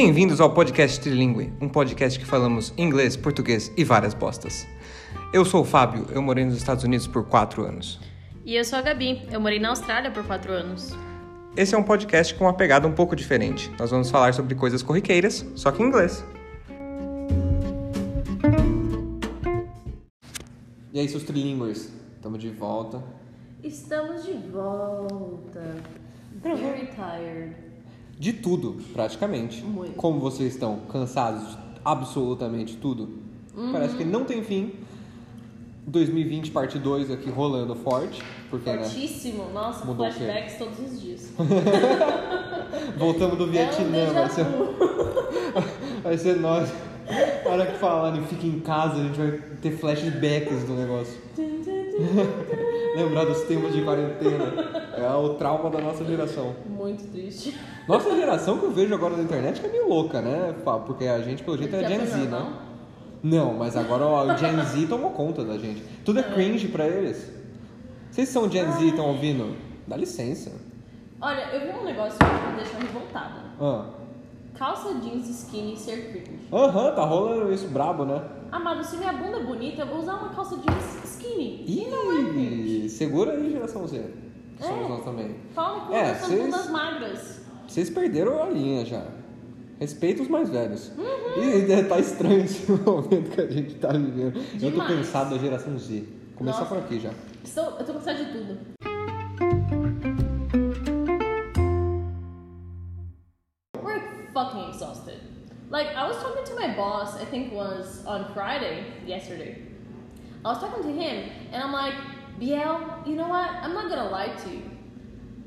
Bem-vindos ao podcast Trilingue, um podcast que falamos inglês, português e várias bostas. Eu sou o Fábio, eu morei nos Estados Unidos por 4 anos. E eu sou a Gabi, eu morei na Austrália por 4 anos. Esse é um podcast com uma pegada um pouco diferente. Nós vamos falar sobre coisas corriqueiras, só que em inglês. E aí, seus trilinguers? Estamos de volta. Estamos de volta. Very tired. De tudo, praticamente. Muito. Como vocês estão? Cansados de absolutamente tudo? Parece que não tem fim. 2020 parte 2 aqui rolando forte, porque né, Fortíssimo. Nossa, Mudou flashbacks todos os dias. voltamos do É um Vietnã, vai ser, vai ser nós. A hora que falarem fica em casa, a gente vai ter flashbacks do negócio. Lembrar dos tempos de quarentena. É o trauma da nossa geração. Muito triste. Nossa geração que eu vejo agora na internet que é meio louca, né? Fá? Porque a gente, pelo jeito, é Gen Z, né? Não, mas agora o Gen Z tomou conta da gente. Tudo é cringe pra eles. Vocês são Gen Z e estão ouvindo? Dá licença. Olha, eu vi um negócio que me deixou revoltada. Ah. Calça jeans skinny ser cringe. Aham, tá rolando isso brabo, né? Amado, se minha bunda é bonita, eu vou usar uma calça jeans skinny. E não é cringe. Ih, segura aí, geração Z. Que Somos nós também. Fala com É, essas bundas magras. Vocês perderam a linha já. Respeita os mais velhos. Uhum. E tá estranho esse momento que a gente tá vivendo. Eu tô Demais. cansado da geração Z. Começar Nossa. por aqui já. Estou, eu tô cansada de tudo. We're fucking exhausted. Like, I was talking to my boss, I think was on Friday, yesterday. I was talking to him, and I'm like, Biel, you know what? I'm not gonna lie to you.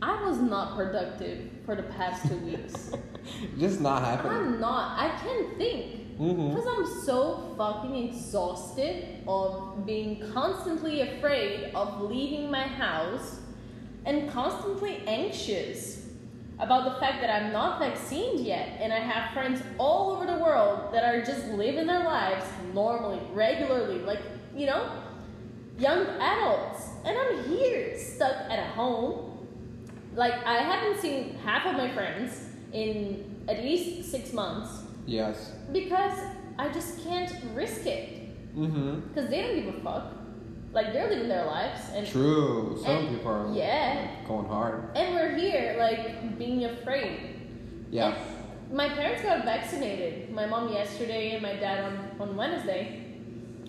I was not productive for the past two weeks. Just not happening. I'm not. I can't think. Mm-hmm. Because I'm so fucking exhausted of being constantly afraid of leaving my house and constantly anxious about the fact that I'm not vaccinated yet and I have friends all over the world that are just living their lives normally, regularly, like, you know, young adults. And I'm here stuck at home. Like, I haven't seen half of my friends in at least six months Yes. because I just can't risk it. Mm-hmm. Because they don't give a fuck. Like they're living their lives and True. Some and- people are yeah. going hard. And we're here like being afraid. Yeah. And my parents got vaccinated. My mom yesterday and my dad on, on Wednesday.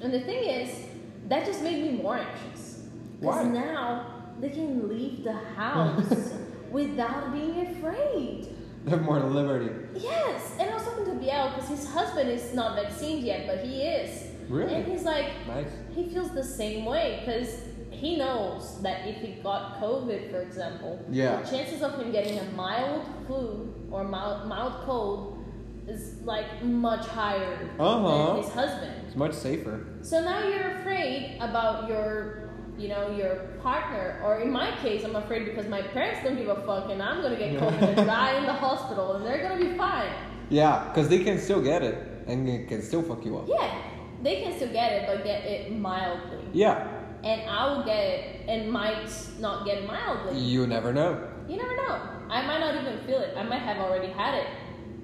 And the thing is, that just made me more anxious. Why? Because now they can leave the house without being afraid. They have more liberty. Yes, and I was talking to Biel because his husband is not vaccinated yet, but he is. Really? And he's like, Nice. he feels the same way because he knows that if he got COVID, for example, Yeah. the chances of him getting a mild flu or mild, mild cold is like much higher Uh-huh. than his husband. It's much safer. So now you're afraid about your, you know, your partner, or in my case, I'm afraid because my parents don't give a fuck, and I'm gonna get COVID and die in the hospital, and they're gonna be fine. Yeah, because they can still get it and it can still fuck you up. Yeah, they can still get it, but get it mildly, Yeah. and I will get it and might not get it mildly. You never know. You never know. I might not even feel it. I might have already had it,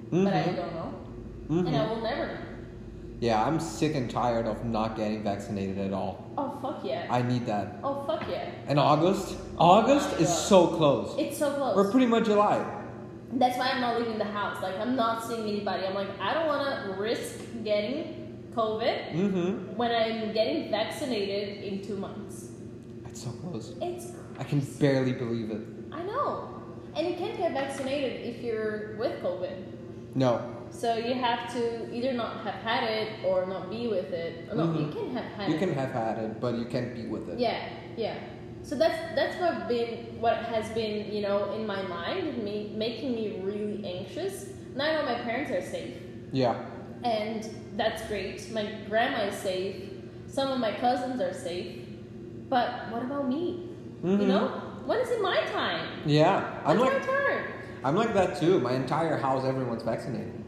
but I Mhm. don't know, Mhm. and I will never know. Yeah, I'm sick and tired of not getting vaccinated at all. Oh fuck yeah. I need that. oh fuck yeah. And August? August is so close. It's so close. We're pretty much July. That's why I'm not leaving the house. Like I'm not seeing anybody. I'm like I don't want to risk getting COVID Mm-hmm. when I'm getting vaccinated in two months. It's so close. It's I can barely believe it. I know, and you can't get vaccinated if you're with COVID. No. So you have to either not have had it or not be with it. No, you Mhm. can have had You it. can have had it, but you can't be with it. Yeah, yeah. So that's that's what been what has been you know in my mind, me making me really anxious. Now I know my parents are safe. Yeah. and that's great. My grandma is safe. Some of my cousins are safe. But what about me? Mhm. You know, when is it my time? Yeah. I'm When's like my turn? I'm like that too. My entire house, everyone's vaccinated.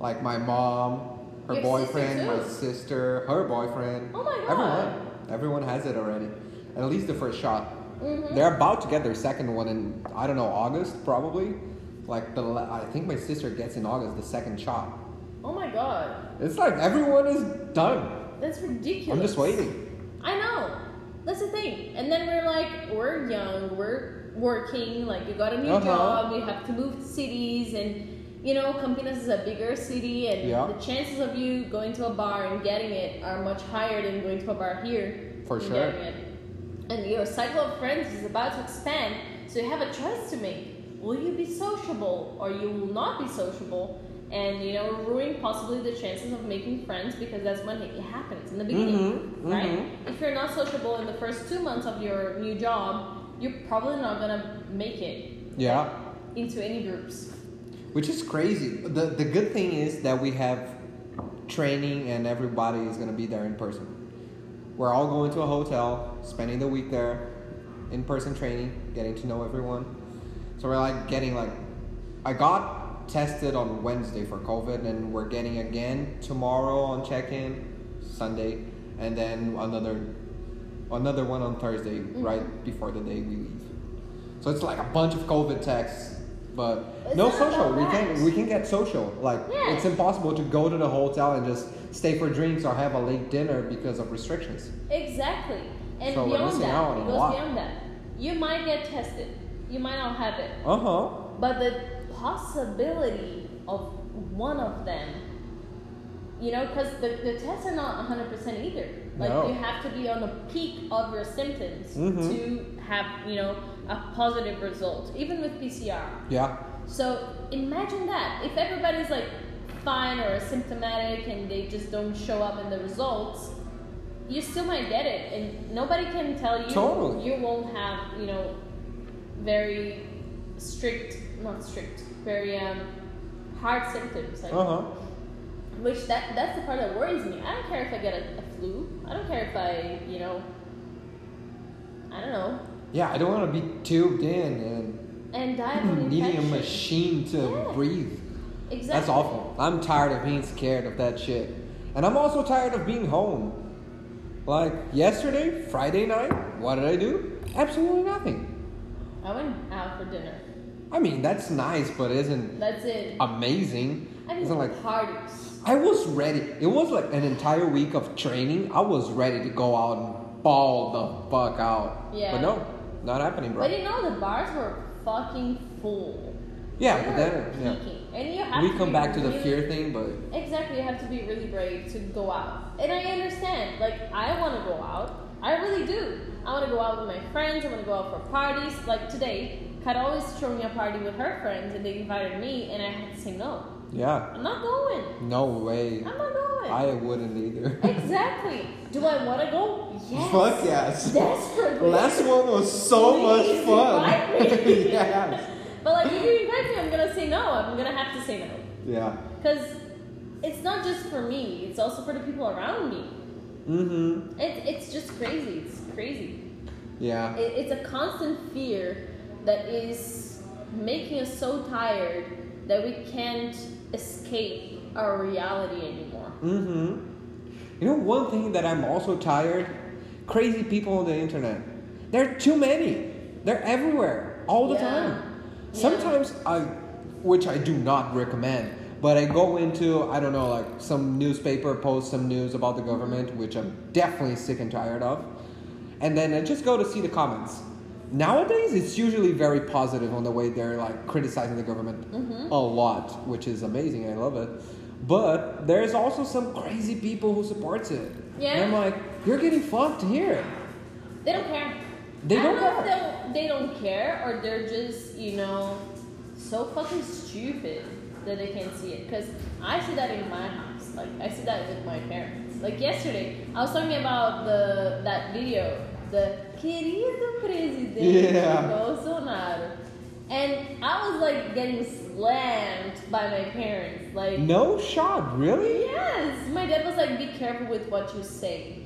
Like my mom, her Your boyfriend, sister my sister, her boyfriend. Oh my God. Everyone. Everyone has it already. At least the first shot. Mhm. They're about to get their second one in I don't know August probably. Like the I think my sister gets in August the second shot. Oh my god, It's like everyone is done. that's ridiculous. I'm just waiting. I know. That's the thing. And then we're like, we're young, we're working, like you got a new Uh-huh. job, you have to move to cities, and you know, Campinas is a bigger city, and Yeah. the chances of you going to a bar and getting it are much higher than going to a bar here. For sure. And your cycle of friends is about to expand, so you have a choice to make. Will you be sociable or you will not be sociable? And you know, ruin possibly the chances of making friends because that's when it happens in the beginning, Mhm, right? mhm. If you're not sociable in the first two months of your new job, you're probably not gonna make it Yeah. into any groups. Which is crazy. The the good thing is that we have training and everybody is gonna be there in person. We're all going to a hotel, spending the week there, in person training, getting to know everyone. So we're like getting like I got tested on Wednesday for COVID and we're getting again tomorrow on check in, Sunday, and then another another one on Thursday, right mm-hmm. before the day we leave. So it's like a bunch of COVID tests, but It's no social. We that. can we can get social. Like Yeah. it's impossible to go to the hotel and just stay for drinks or have a late dinner because of restrictions. Exactly. And So beyond that, out it goes beyond that. You might get tested. You might not have it. Uh huh. But the possibility of one of them, you know, because the, the tests are not 100% either. Like, No. you have to be on the peak of your symptoms Mhm. to have, you know, a positive result, even with PCR. Yeah. So imagine that. If everybody's like fine or asymptomatic and they just don't show up in the results, you still might get it. And nobody can tell you Totally. you won't have, you know, very strict, not strict, very um, hard symptoms. Like, Uh huh. Which that that's the part that worries me. I don't care if I get a, a flu. I don't care if I, you know, I don't know, Yeah, I don't want to be tubed in and and die of an needing a machine to Yeah. breathe. Exactly. That's awful. I'm tired of being scared of that shit. And I'm also tired of being home. Like yesterday, Friday night, what did I do? Absolutely nothing. I went out for dinner. I mean, that's nice, but isn't That's it. amazing. I mean, Isn't like parties. I was ready. It was like an entire week of training. I was ready to go out and ball the fuck out. Yeah. But no, not happening, bro. But you know, the bars were fucking full. Yeah, but then yeah. peaking. And you have we come back to the fear thing, but Exactly, you have to be really brave to go out. And I understand. Like, I want to go out. I really do. I want to go out with my friends. I want to go out for parties. Like today, Kat always throwing a party with her friends, and they invited me, and I had to say no. Yeah, I'm not going. no way. I'm not going. I wouldn't either. exactly. Do I want to go? Yes. Fuck yes. Desperately. Last one was so Please much fun. yes. But like, if you invite me, I'm gonna say no. I'm gonna have to say no. Yeah. Because it's not just for me, it's also for the people around me. Mm-hmm. It, it's just crazy. It's crazy. Yeah. It, it's a constant fear that is making us so tired that we can't escape our reality anymore. Mm-hmm. You know one thing that I'm also tired? Crazy people on the internet. There are too many. They're everywhere. All the Yeah. time. Yeah. Sometimes I which I do not recommend, but I go into I don't know, like some newspaper post some news about the government, which I'm definitely sick and tired of. And then I just go to see the comments. Nowadays it's usually very positive on the way they're like criticizing the government Mm-hmm. a lot, which is amazing. I love it. But there's also some crazy people who supports it. Yeah. And I'm like, you're getting fucked here. They don't care. They don't know if care. they they don't care or they're just, you know, so fucking stupid that they can't see it. Because I see that in my house. Like, I see that with my parents. Like, yesterday, I was talking about the that video, the querido presidente Yeah. Bolsonaro. And I was like getting slammed by my parents. Like, No shot, really? Yes, my dad was like, "Be careful with what you say.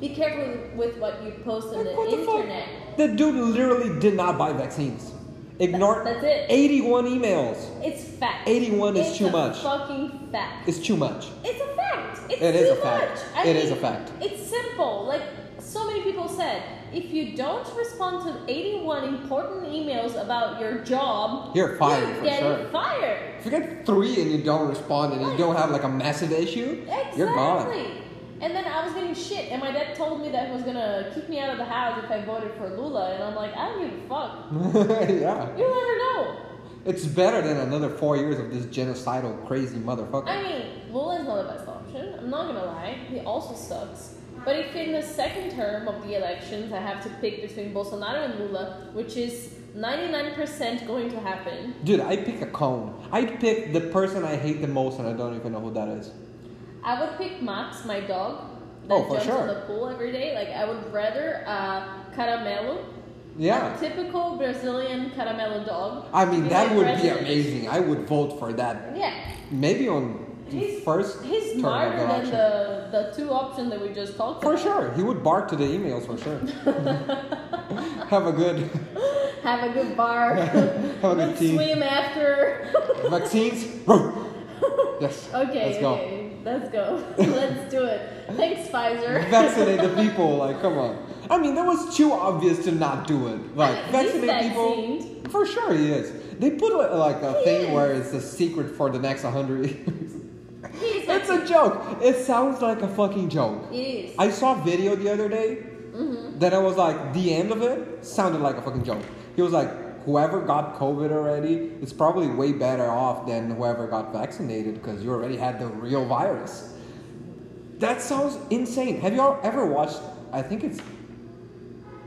Be careful with, what you post on Like, the internet." The dude literally did not buy vaccines. Ignore That- that's it. 81 emails. It's fact. 81 is too a much. Fucking fact. It's too much. It's a fact. It's It is too a fact. much. I It mean, is a fact. It's simple. Like so many people said if you don't respond to 81 important emails about your job, You're fired you're for getting sure. fired. If you get three and you don't respond and you don't have like a massive issue, Exactly. you're gone. And then I was getting shit, and my dad told me that he was gonna kick me out of the house if I voted for Lula, and I'm like, I don't give a fuck. yeah. You never know. It's better than another four years of this genocidal crazy motherfucker. I mean, Lula is not the best option. I'm not gonna lie. He also sucks. But if in the second term of the elections I have to pick between Bolsonaro and Lula, which is 99% going to happen, Dude, I pick a cone. I pick the person I hate the most and I don't even know who that is. I would pick Max, my dog, that Oh, for jumps sure. in the pool every day. Like I would rather uh, Caramelo, Yeah. a typical Brazilian Caramelo dog. I mean, that would be amazing. I would vote for that. Yeah, Maybe on he's first He's smarter than the the two options that we just talked For about. sure. He would bark to the emails for sure. Have a good Have a good bark have a good Let's tea. swim after. Vaccines? yes. okay, Let's go. okay, let's go. let's do it. Thanks, Pfizer. Vaccinate the people, like come on. I mean, that was too obvious to not do it. Like vaccinate people. For sure, he is. They put like a He thing is. where it's a secret for the next hundred years. It's a joke. It sounds like a fucking joke. It is. I saw a video the other day Mm-hmm. that I was like, the end of it sounded like a fucking joke. He was like, whoever got COVID already is probably way better off than whoever got vaccinated because you already had the real virus. That sounds insane. Have you all ever watched? I think it's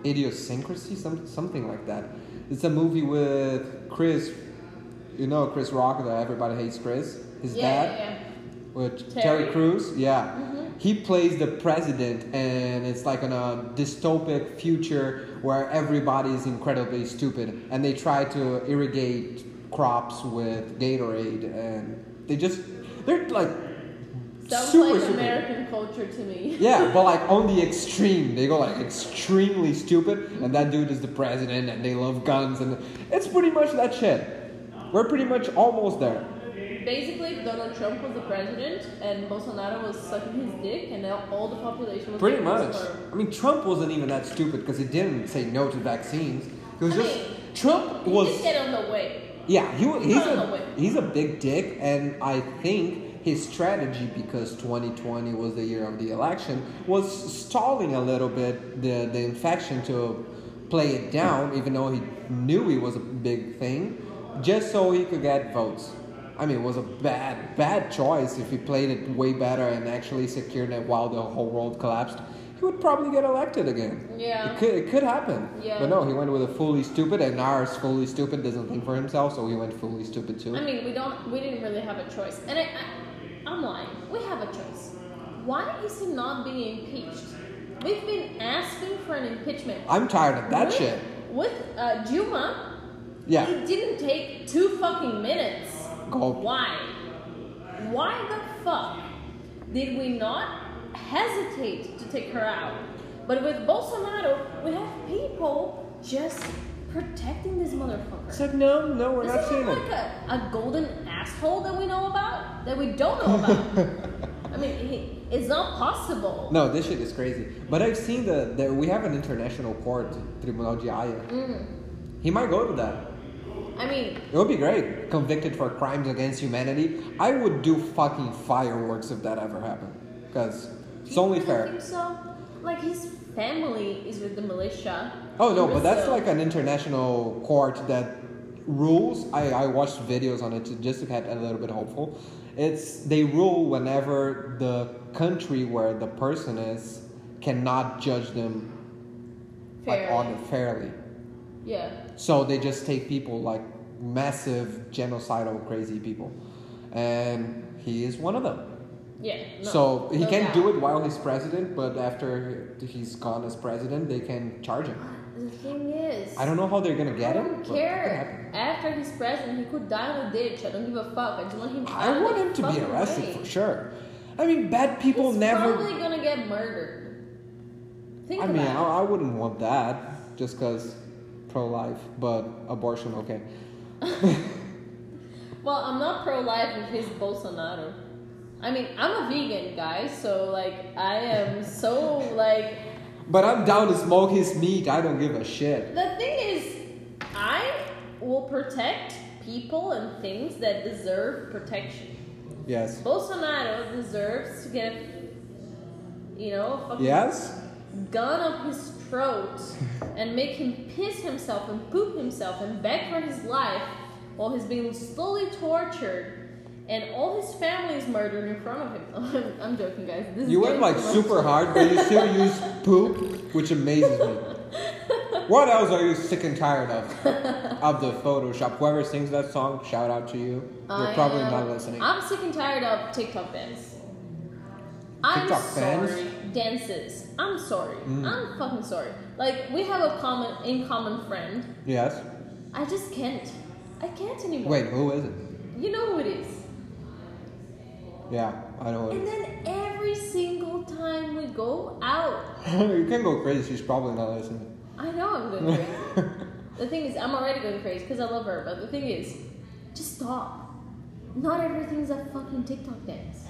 Idiosyncrasy, some, something like that. It's a movie with Chris. You know Chris Rock, that everybody hates Chris. His yeah, dad yeah, with Terry. Terry, Crews. Yeah, Mhm. he plays the president, and it's like in a dystopic future where everybody is incredibly stupid, and they try to irrigate crops with Gatorade, and they just they're like. Sounds super like super. American culture to me. Yeah, but like on the extreme, they go like extremely stupid, and that dude is the president, and they love guns, and it's pretty much that shit. We're pretty much almost there. Basically, if Donald Trump was the president and Bolsonaro was sucking his dick, and now all the population was Pretty much. I mean, Trump wasn't even that stupid because he didn't say no to vaccines. He was I just mean, Trump He was get on the way. yeah. He, he's a he's a big dick, and I think his strategy because 2020 was the year of the election was stalling a little bit the the infection to play it down, even though he knew it was a big thing, just so he could get votes. I mean, it was a bad, bad choice. If he played it way better and actually secured it while the whole world collapsed, he would probably get elected again. Yeah. It could, it could happen. Yeah. But no, he went with a fully stupid, and ours fully stupid doesn't think for himself, so he went fully stupid too. I mean, we don't, we didn't really have a choice. And I, I, I'm lying. We have a choice. Why is he not being impeached? We've been asking for an impeachment. I'm tired of that with, shit. With uh, Dilma, Yeah. it didn't take two fucking minutes. Go. Why? Why the fuck did we not hesitate to take her out? But with Bolsonaro, we have people just protecting this motherfucker. It's like, no, no, we're not Isn't seeing there it. like a, a golden asshole that we know about? That we don't know about? I mean, he, it's not possible. No, this shit is crazy. But I've seen the, the we have an international court, Tribunal de Haia. Mm. He might go to that. I mean, It would be great. Convicted for crimes against humanity. I would do fucking fireworks if that ever happened. Because it's only fair. think so? Like his family is with the militia. Oh no, but that's like an international court that rules. I, I watched videos on it to, just to get a little bit hopeful. It's they rule whenever the country where the person is cannot judge them like on fairly. Yeah. So they just take people like massive genocidal crazy people, and he is one of them. Yeah. No, so he no can doubt. do it while he's president, but after he's gone as president, they can charge him. The thing is, I don't know how they're gonna get him. don't but it could care. After he's president, he could die in a ditch. I don't give a fuck. I just want him. I want him to be arrested way. for sure. I mean, bad people He's never. probably gonna get murdered. Think I about mean, I. I wouldn't want that just because pro-life, but abortion, okay. Well, I'm not pro-life if he's Bolsonaro. I mean, I'm a vegan, guys, so like I am so like But I'm down to smoke his meat. I don't give a shit. The thing is, I will protect people and things that deserve protection. Yes. Bolsonaro deserves to get, you know, Yes? gun up his throat and make him piss himself and poop himself and beg for his life while he's being slowly tortured and all his family is murdered in front of him. I'm joking, guys. This is You went like super hard, but you still use poop, which amazes me. What else are you sick and tired of? Of the Photoshop. Whoever sings that song, shout out to you. You're I probably am- not listening. I'm sick and tired of TikTok dance. I'm TikTok sorry. Dances. I'm sorry. Mm. I'm fucking sorry. Like we have a common in common friend. Yes. I just can't. I can't anymore. Wait, who is it? You know who it is. Yeah, I know And it. then every single time we go out, you can go crazy. She's probably not listening. I know I'm going crazy. the thing is, I'm already going crazy because I love her. But the thing is, just stop. Not everything's a fucking TikTok dance.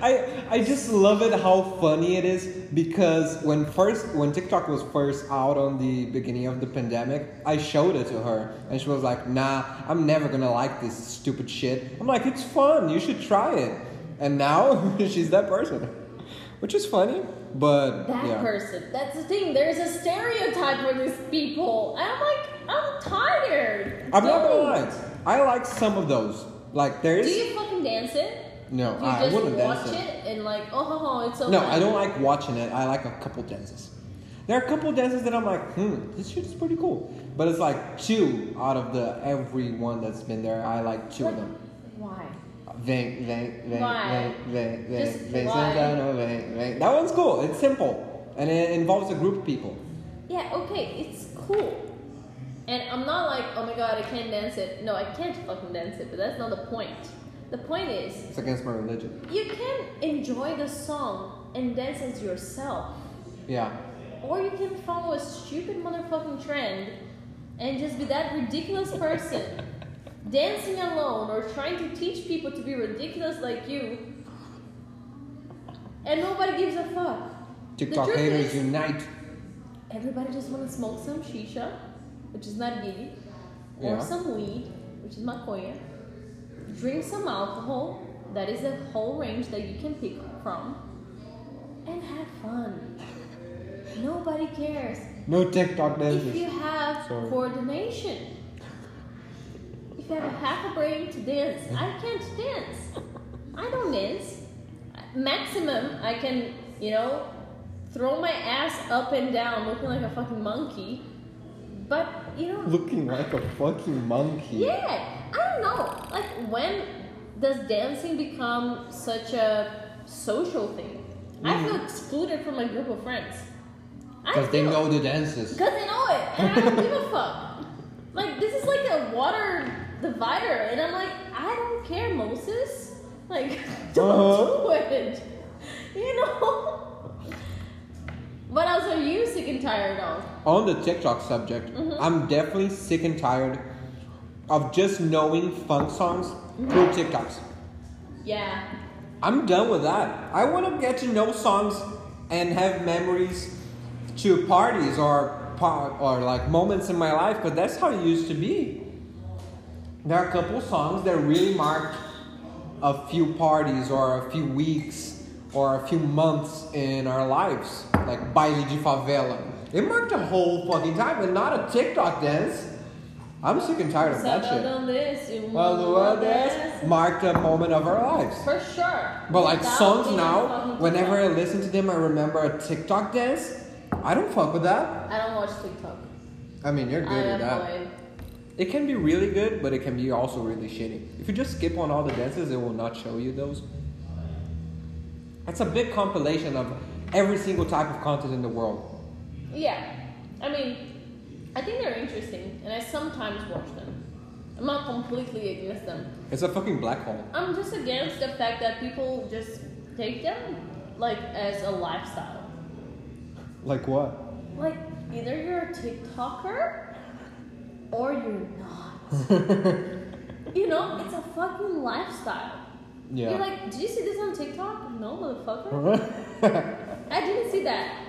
I I just love it how funny it is because when first when TikTok was first out on the beginning of the pandemic, I showed it to her and she was like, "Nah, I'm never gonna like this stupid shit." I'm like, "It's fun. You should try it." And now she's that person, which is funny, but That yeah. person. That's the thing. There's a stereotype for these people. And I'm like, I'm tired. I'm not gonna lie. I like some of those. Like there's Do you fucking dance it? No, you I just wouldn't watch dance it. it and like, oh, ho, ho, it's so No. I don't like watching it. I like a couple dances. There are a couple dances that I'm like, hmm, this shit is pretty cool. But it's like two out of the every one that's been there. I like two of them. Why? Vem, vem, Just vem, why? Santana, vem, vem. That one's cool. It's simple. And it involves a group of people. Yeah, okay, it's cool. And I'm not like, oh my god, I can't dance it. No, I can't fucking dance it, but that's not the point. The point is, It's against my religion. you can enjoy the song and dance as yourself. Yeah. Or you can follow a stupid motherfucking trend and just be that ridiculous person dancing alone or trying to teach people to be ridiculous like you. And nobody gives a fuck. TikTok haters is- unite. Everybody just want to smoke some shisha, which is narguilé, or some weed, which is maconha. Drink some alcohol, that is a whole range that you can pick from, and have fun. Nobody cares. No TikTok dances. If you have Sorry. coordination, if you have a half a brain to dance, I can't dance. I don't dance. Maximum, I can, you know, throw my ass up and down looking like a fucking monkey. But, you know, Looking like a fucking monkey. yeah, I don't know. Like, when does dancing become such a social thing? I feel excluded from my group of friends. Because they know the dances. because they know it, and I don't give a fuck. Like this is like a water divider, and I'm like, I don't care, Moses. Like, don't Uh-huh. do it. You know. What else are you sick and tired of? On the TikTok subject, Mhm. I'm definitely sick and tired of just knowing funk songs through TikToks. Yeah. I'm done with that. I want to get to know songs and have memories to parties or or like moments in my life, but that's how it used to be. There are a couple songs that really marked a few parties or a few weeks or a few months in our lives, like Baile de Favela. It marked a whole fucking time and not a TikTok dance. I'm sick and tired of that shit. Well, dance marked a moment of our lives. For sure. But like Without songs now, whenever I listen to them, I remember a TikTok dance. I don't fuck with that. I don't watch TikTok. I mean, you're I good with that. It can be really good, but it can be also really shitty. If you just skip on all the dances, it will not show you those. It's a big compilation of every single type of content in the world. Yeah, I mean, I think they're interesting, and I sometimes watch them. I'm not completely against them. It's a fucking black hole. I'm just against the fact that people just take them like as a lifestyle. Like what? Like either you're a TikToker or you're not. you know, it's a fucking lifestyle. Yeah. You're like, did you see this on TikTok? No, motherfucker. I didn't see that.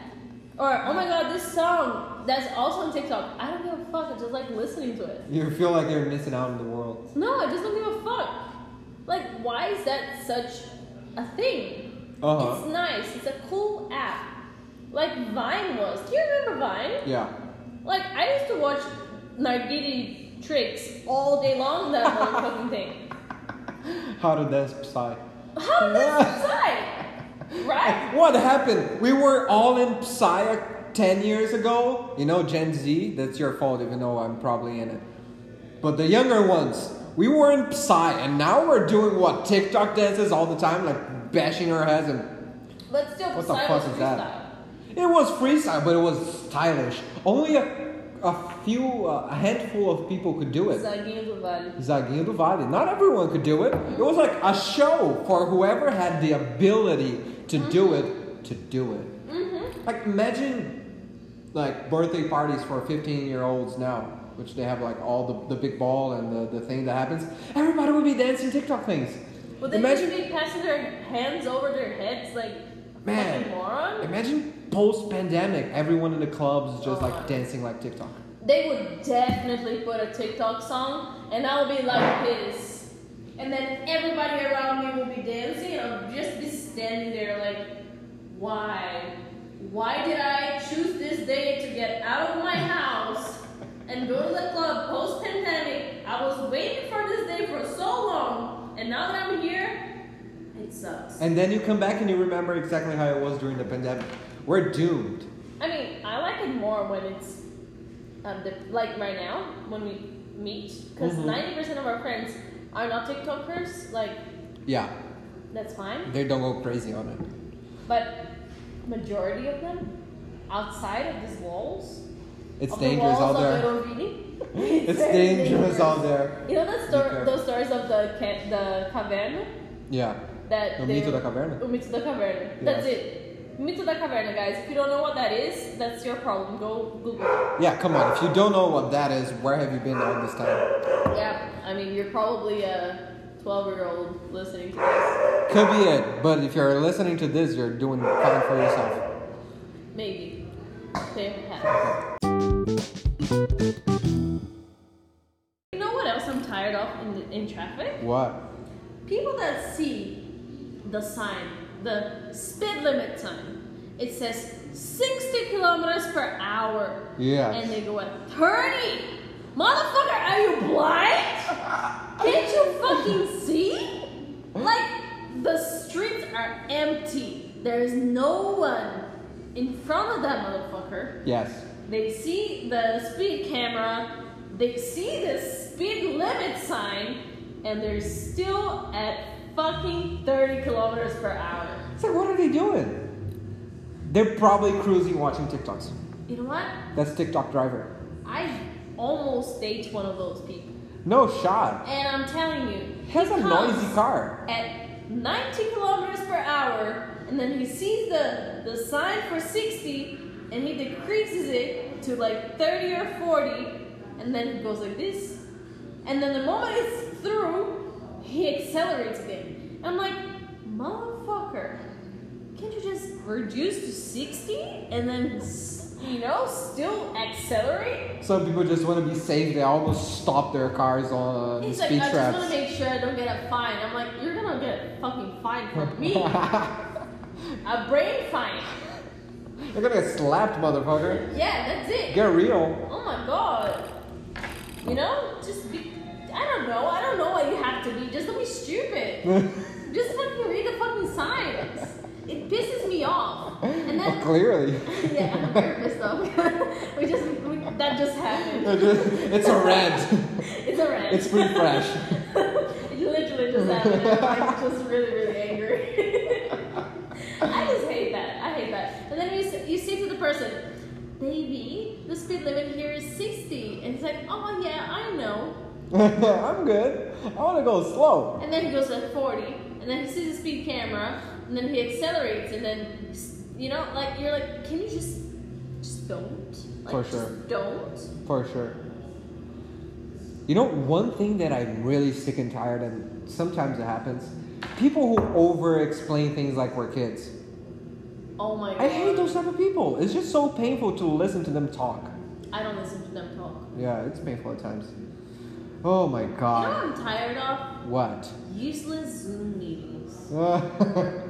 Or oh my god, this song that's also on TikTok. I don't give a fuck. I just like listening to it. You feel like you're missing out in the world. No, I just don't give a fuck. Like, why is that such a thing? Uh huh. It's nice. It's a cool app. Like Vine was. Do you remember Vine? Yeah. Like I used to watch Nargiti tricks all day long that motherfucking thing. How to dance Psy. How did that decide? Right? What happened? We were all in Psy 10 years ago. You know, Gen Z, that's your fault, even though I'm probably in it. But the younger ones, we were in Psy, and now we're doing what? TikTok dances all the time, like bashing our heads and But still, What the fuck is that? It was freestyle, but it was stylish. Only a, a few, uh, a handful of people could do it. Zaguinho do Vale. Zaguinho do Vale. Not everyone could do it. It was like a show for whoever had the ability to do it, to do it. Mm-hmm. Like imagine like birthday parties for 15 year olds now, which they have like all the, the big ball and the, the thing that happens. Everybody would be dancing TikTok things. But they Imagine- be passing their hands over their heads like Man. moron. Imagine post pandemic, everyone in the clubs just Oh like dancing like TikTok. They would definitely put a TikTok song, and I would be like this. And then everybody around me would be dancing, and I'll just be standing there like, why? Why did I choose this day to get out of my house and go to the club post pandemic? I was waiting for this day for so long, and now that I'm here, it sucks. And then you come back and you remember exactly how it was during the pandemic. We're doomed. I mean, I like it more when it's um, the, like right now when we meet because Mhm. 90 percent of our friends are not TikTokers. Like Yeah, that's fine, they don't go crazy on it. but majority of them outside of these walls, It's dangerous the out there. Vini, It's very dangerous out there. You know that story, those stories of the ca- the cavern. Yeah. that No they- mito da caverna. O mito da caverna. That's it. Mito da caverna, guys. If you don't know what that is, that's your problem. Go Google. Yeah, come on. If you don't know what that is, where have you been all this time? Yeah, I mean, you're probably a 12 year old listening to this. Could be it, but if you're listening to this, you're doing fine for yourself. Maybe. You know what else I'm tired of in, the, in traffic? What? People that see the sign, the speed limit sign, it says 60 kilometers per hour. Yeah. And they go at 30. Motherfucker, are you blind? Can't you fucking see? Like, the streets are empty. There's no one in front of that motherfucker. Yes. They see the speed camera, they see the speed limit sign, and they're still at fucking 30 kilometers per hour. It's like, what are they doing? They're probably cruising watching TikToks. You know what? That's TikTok driver. I almost date one of those people. No shot. And I'm telling you, He has a noisy car. At 90 kilometers per hour, and then he sees the, the sign for 60, and he decreases it to like 30 or 40, and then he goes like this. And then the moment it's through, he accelerates again. I'm like, motherfucker, can't you just reduce to 60 and then, you know, still accelerate? Some people just want to be safe. They almost stop their cars on He's like, speed I just want to make sure I don't get a fine. I'm like, you're gonna get a fucking fine from me. a brain fine. You're gonna get slapped, motherfucker. Yeah, that's it. Get real. Oh my god. You know, just be. I don't know. I don't know why you have to be. Just don't be stupid. just fucking read the fucking signs. It pisses me off. And Oh, then. clearly. yeah, I'm very pissed off. we just. We, that just happened. it's a rant. It's a rant. It's pretty fresh. it literally just happened. I'm just really, really angry. I just hate that. I hate that. And then you say, you say to the person, "Baby, the speed limit here is 60," and it's like, "Oh yeah, I know." I'm good. I want to go slow. And then he goes at 40, and then he sees the speed camera, and then he accelerates, and then you know, like you're like, "Can you just, just don't?" Like, For just sure. don't. For sure. You know, one thing that I'm really sick and tired, and sometimes it happens people who over explain things like we're kids. Oh my god. I hate those type of people. It's just so painful to listen to them talk. I don't listen to them talk. Yeah, it's painful at times. Oh my god. You know what. I'm tired of? What? Useless Zoom meetings.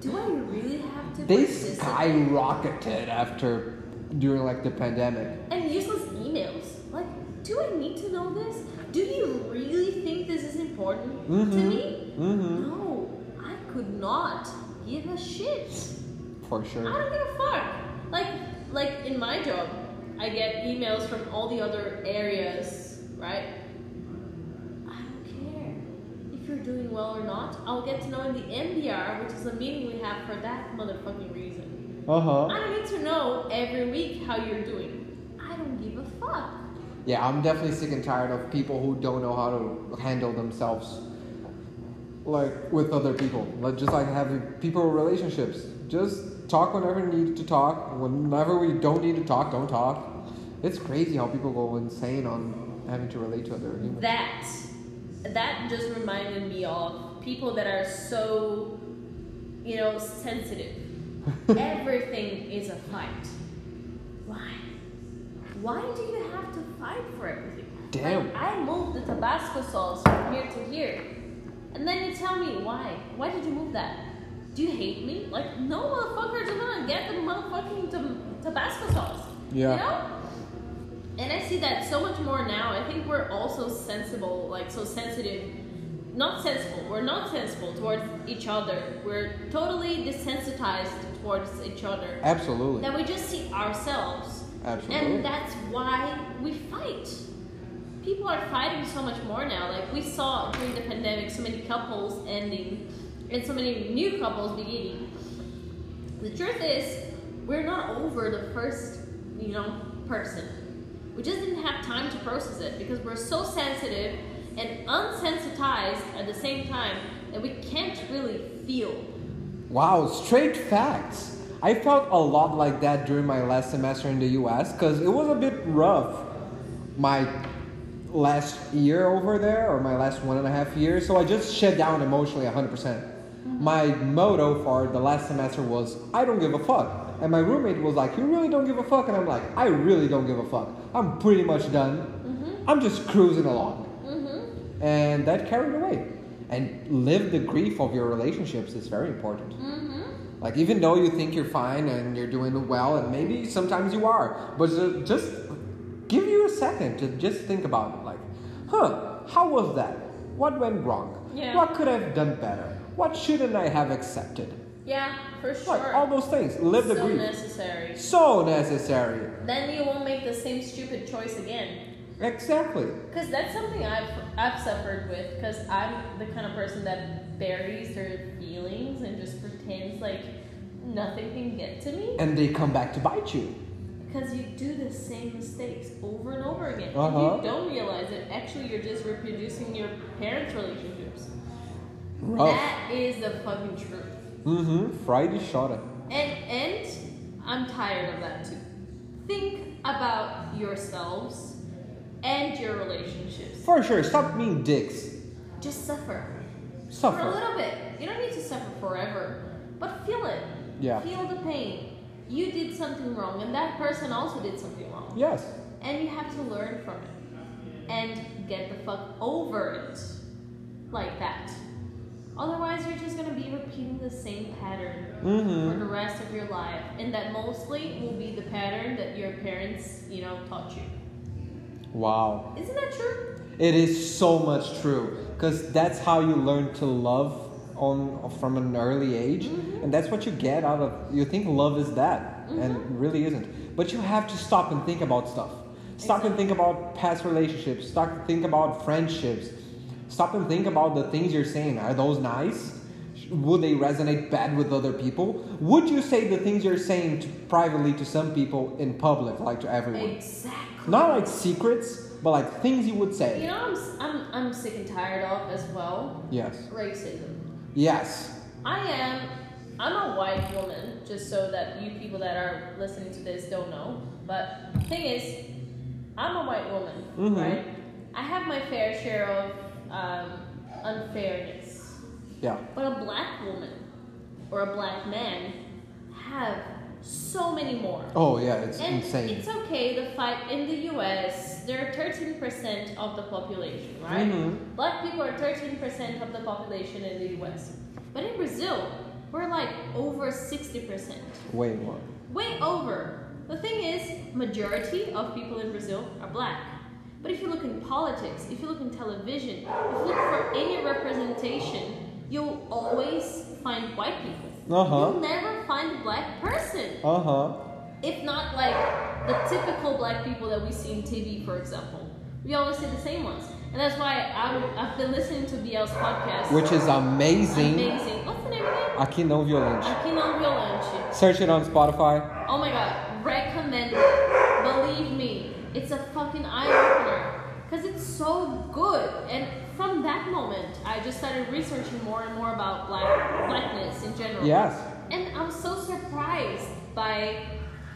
they Do I really have to participate? skyrocketed after during like the pandemic. And useless emails. Like, do I need to know this? Do you really think this is important to Mhm. me? Mm-hmm. No, I could not give a shit. For sure. I don't give a fuck. Like, like in my job, I get emails from all the other areas, right? I don't care if you're doing well or not. I'll get to know in the MDR, which is a meeting we have for that motherfucking reason. Uh huh. I don't need to know every week how you're doing. I don't give a fuck. Yeah, I'm definitely sick and tired of people who don't know how to handle themselves, like with other people. Like just like having people relationships. Just talk whenever you need to talk. Whenever we don't need to talk, don't talk. It's crazy how people go insane on having to relate to other humans. That that just reminded me of people that are so you know sensitive. Everything is a fight. Why? Why do you have to fight for everything? Damn. Like, I moved the Tabasco sauce from here to here. And then you tell me why. Why did you move that? Do you hate me? Like, no motherfuckers are gonna get the motherfucking tab- Tabasco sauce. Yeah. You know? And I see that so much more now. I think we're also sensible, like so sensitive. Not sensible. We're not sensible towards each other. We're totally desensitized towards each other. Absolutely. That we just see ourselves. Absolutely. And that's why we fight. People are fighting so much more now. Like we saw during the pandemic, so many couples ending and so many new couples beginning. The truth is, we're not over the first, you know, person. We just didn't have time to process it because we're so sensitive and unsensitized at the same time that we can't really feel. Wow, straight facts. I felt a lot like that during my last semester in the US because it was a bit rough. My last year over there, or my last one and a half years, so I just shut down emotionally 100%. Mm-hmm. My motto for the last semester was, I don't give a fuck. And my roommate was like, You really don't give a fuck? And I'm like, I really don't give a fuck. I'm pretty much done. Mm-hmm. I'm just cruising along. Mm-hmm. And that carried away. And live the grief of your relationships is very important. Mm-hmm. Like even though you think you're fine and you're doing well, and maybe sometimes you are, but just give you a second to just think about it. Like, huh? How was that? What went wrong? Yeah. What could I have done better? What shouldn't I have accepted? Yeah, for sure. Like all those things. Live the so grief. necessary. So necessary. Then you won't make the same stupid choice again. Exactly. Because that's something I've I've suffered with. Because I'm the kind of person that buries their feelings and just pretends like nothing can get to me. And they come back to bite you. Because you do the same mistakes over and over again. Uh-huh. And you don't realize it. Actually, you're just reproducing your parents' relationships. Rough. That is the fucking truth. Mm-hmm. Friday shot it. And and I'm tired of that too. Think about yourselves and your relationships. For sure. Stop being dicks. Just suffer. For a little bit. You don't need to suffer forever. But feel it. Yeah. Feel the pain. You did something wrong and that person also did something wrong. Yes. And you have to learn from it. And get the fuck over it. Like that. Otherwise, you're just gonna be repeating the same pattern for Mm-hmm. the rest of your life, and that mostly will be the pattern that your parents, you know, taught you. Wow. Isn't that true? It is so much true because that's how you learn to love on from an early age, and that's what you get out of. You think love is that, and it really isn't. But you have to stop and think about stuff. Stop and think about past relationships. Stop and think about friendships. Stop and think about the things you're saying. Are those nice? Would they resonate bad with other people? Would you say the things you're saying to, privately to some people in public, like to everyone? Exactly. Not like secrets, but like things you would say. You know, I'm, I'm, I'm sick and tired of as well Yes. racism. Yes. I am, I'm a white woman, just so that you people that are listening to this don't know. But thing is, I'm a white woman, Mhm. right? I have my fair share of um, unfairness. Yeah. But a black woman or a black man have so many more. Oh yeah, it's And insane. it's okay, the fight in the US, they're 13% of the population, right? Mhm. Black people are 13% of the population in the US. But in Brazil, we're like over 60%. Way more. Way over. The thing is, majority of people in Brazil are black. But if you look in politics, if you look in television, if you look for any representation, you'll always find white people. Uh-huh. You'll never find a black person. Uh huh. If not like the typical black people that we see in TV, for example. We always see the same ones. And that's why I'm, I've been listening to BL's podcast. Which is amazing. Amazing. What's the name again? Aqui não violente. Aqui não violente. Search it on Spotify. Oh my god, recommend it. It's a fucking eye opener. Because it's so good. And from that moment, I just started researching more and more about black blackness in general. Yes. And I'm so surprised by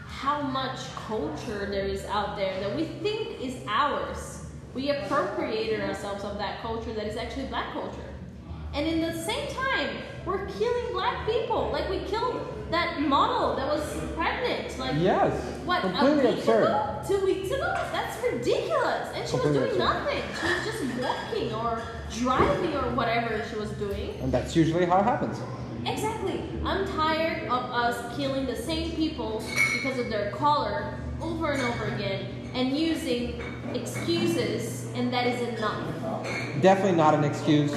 how much culture there is out there that we think is ours. We appropriated ourselves of that culture that is actually black culture. And in the same time, we're killing black people. Like we killed that model that was pregnant. Like Yes. what Completely a week absurd. ago? Two weeks ago? That's ridiculous. And she was doing absurd. nothing. She was just walking or driving or whatever she was doing. And that's usually how it happens. Exactly. I'm tired of us killing the same people because of their color over and over again and using excuses, and that is enough. Definitely not an excuse.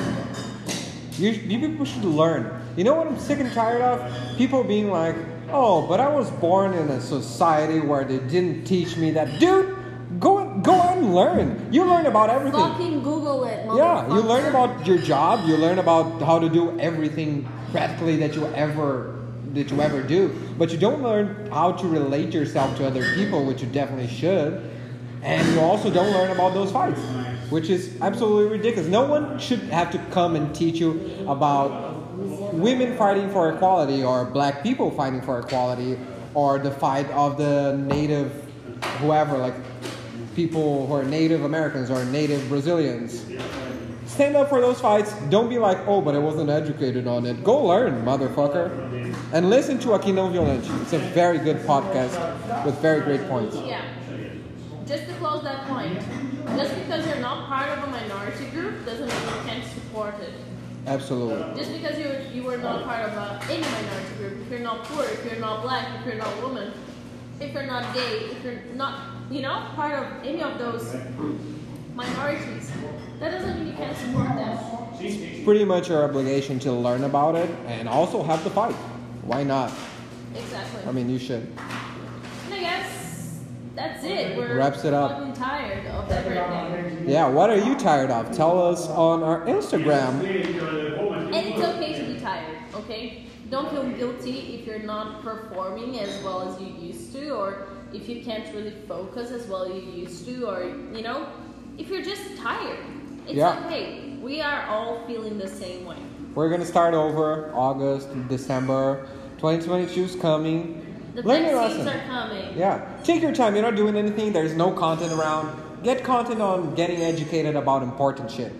You, you people should learn. You know what I'm sick and tired of? People being like, oh, but I was born in a society where they didn't teach me that. Dude, go go out and learn. You learn about everything. Fucking Google it, Yeah, you learn about your job. You learn about how to do everything practically that you ever that you ever do. But you don't learn how to relate yourself to other people, which you definitely should. And you also don't learn about those fights, which is absolutely ridiculous. No one should have to come and teach you about women fighting for equality or black people fighting for equality or the fight of the native whoever like people who are native americans or native brazilians. Stand up for those fights. Don't be like oh but i wasn't educated on it. Go learn motherfucker and listen to aqui não violente. It's a very good podcast with very great points. Yeah. Just to close that point, just because you're not part of a minority group doesn't mean you can't support it. absolutely Just because you you were not part of a, any minority group, if you're not poor, if you're not black, if you're not a woman, if you're not gay, if you're not, you know, part of any of those minorities, that doesn't mean you can't support them. pretty much your obligation to learn about it and also have the fight why not Exactly. i mean you should And I guess that's it. We're Wraps it up. tired of everything. yeah what are you tired of tell us on our instagram And it's okay to be tired, okay? Don't feel guilty if you're not performing as well as you used to, or if you can't really focus as well as you used to, or, you know, if you're just tired. It's Yeah. okay. We are all feeling the same way. We're gonna start over August, December. 2022 is coming. The Learn your vaccines are coming. Yeah, take your time. You're not doing anything. There's no content around. Get content on getting educated about important shit.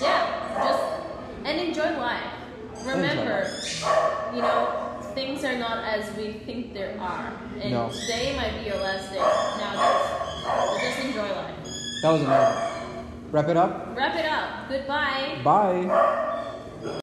Yeah, just and enjoy life. Remember, you know, things are not as we think they are, and No. today might be your last day. Now, just, just enjoy life. That was amazing. Wrap it up. Wrap it up. Goodbye. Bye.